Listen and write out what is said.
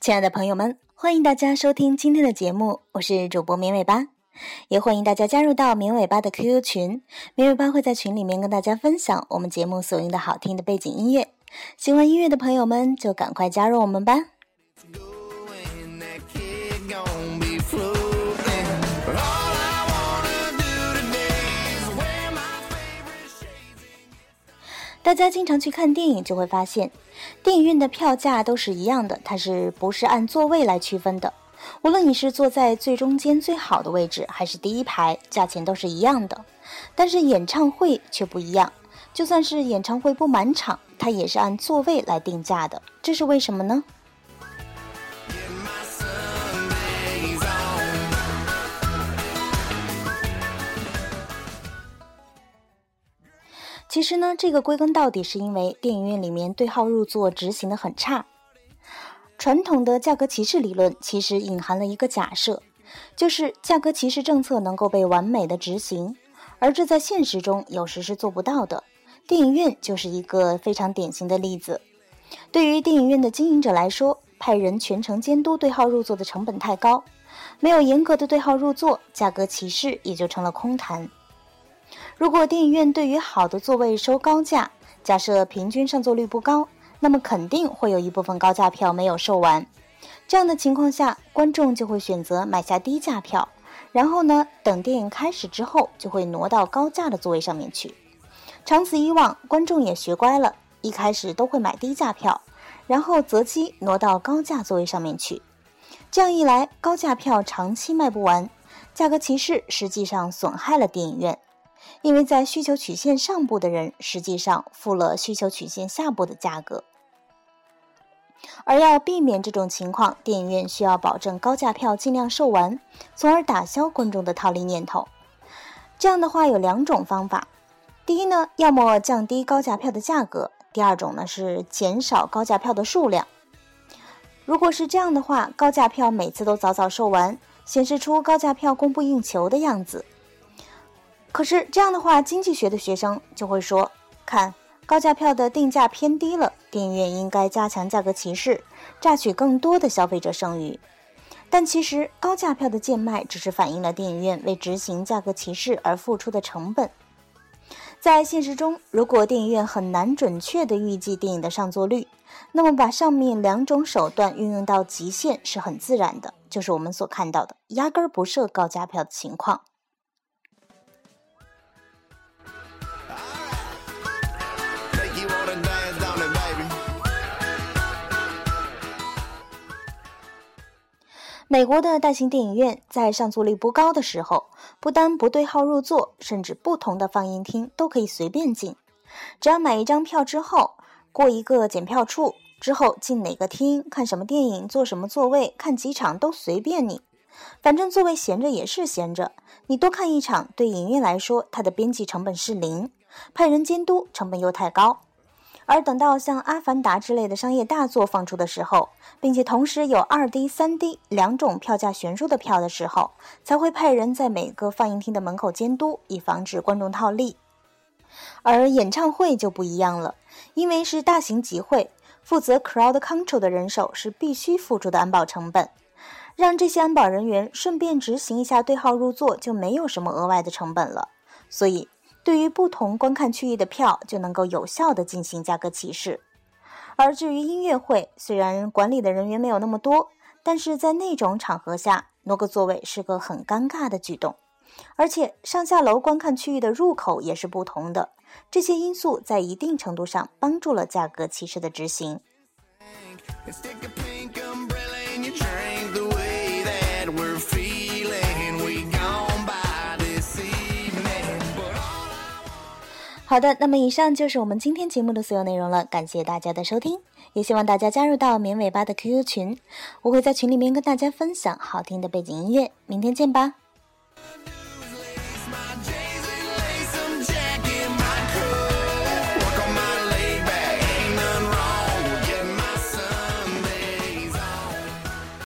亲爱的朋友们，欢迎大家收听今天的节目，我是主播绵尾巴，也欢迎大家加入到绵尾巴的 QQ 群，绵尾巴会在群里面跟大家分享我们节目所用的好听的背景音乐，喜欢音乐的朋友们就赶快加入我们吧。大家经常去看电影，就会发现，电影院的票价都是一样的，它是不是按座位来区分的？无论你是坐在最中间最好的位置，还是第一排，价钱都是一样的。但是演唱会却不一样，就算是演唱会不满场，它也是按座位来定价的，这是为什么呢？其实呢，这个归根到底是因为电影院里面对号入座执行的很差。传统的价格歧视理论其实隐含了一个假设，就是价格歧视政策能够被完美的执行，而这在现实中有时是做不到的。电影院就是一个非常典型的例子。对于电影院的经营者来说，派人全程监督对号入座的成本太高，没有严格的对号入座，价格歧视也就成了空谈。如果电影院对于好的座位收高价，假设平均上座率不高，那么肯定会有一部分高价票没有售完。这样的情况下，观众就会选择买下低价票，然后呢，等电影开始之后，就会挪到高价的座位上面去。长此以往，观众也学乖了，一开始都会买低价票，然后择机挪到高价座位上面去。这样一来，高价票长期卖不完，价格歧视实际上损害了电影院。因为在需求曲线上部的人，实际上付了需求曲线下部的价格，而要避免这种情况，电影院需要保证高价票尽量售完，从而打消观众的套利念头。这样的话有两种方法：第一呢，要么降低高价票的价格；第二种呢是减少高价票的数量。如果是这样的话，高价票每次都早早售完，显示出高价票供不应求的样子。可是这样的话，经济学的学生就会说：“看高价票的定价偏低了，电影院应该加强价格歧视，榨取更多的消费者剩余。”但其实高价票的贱卖只是反映了电影院为执行价格歧视而付出的成本。在现实中，如果电影院很难准确地预计电影的上座率，那么把上面两种手段运用到极限是很自然的，就是我们所看到的压根儿不设高价票的情况。美国的大型电影院在上座率不高的时候，不单不对号入座，甚至不同的放映厅都可以随便进。只要买一张票之后，过一个检票处之后，进哪个厅看什么电影，坐什么座位，看几场都随便你。反正座位闲着也是闲着，你多看一场，对影院来说，它的边际成本是零，派人监督成本又太高。而等到像《阿凡达》之类的商业大作放出的时候，并且同时有二 D、三 D 两种票价悬殊的票的时候，才会派人在每个放映厅的门口监督，以防止观众套利。而演唱会就不一样了，因为是大型集会，负责 crowd control 的人手是必须付出的安保成本，让这些安保人员顺便执行一下对号入座，就没有什么额外的成本了。所以。对于不同观看区域的票，就能够有效的进行价格歧视。而至于音乐会，虽然管理的人员没有那么多，但是在那种场合下挪个座位是个很尴尬的举动。而且上下楼观看区域的入口也是不同的，这些因素在一定程度上帮助了价格歧视的执行。好的，那么以上就是我们今天节目的所有内容了，感谢大家的收听，也希望大家加入到绵尾巴的 QQ 群，我会在群里面跟大家分享好听的背景音乐，明天见吧。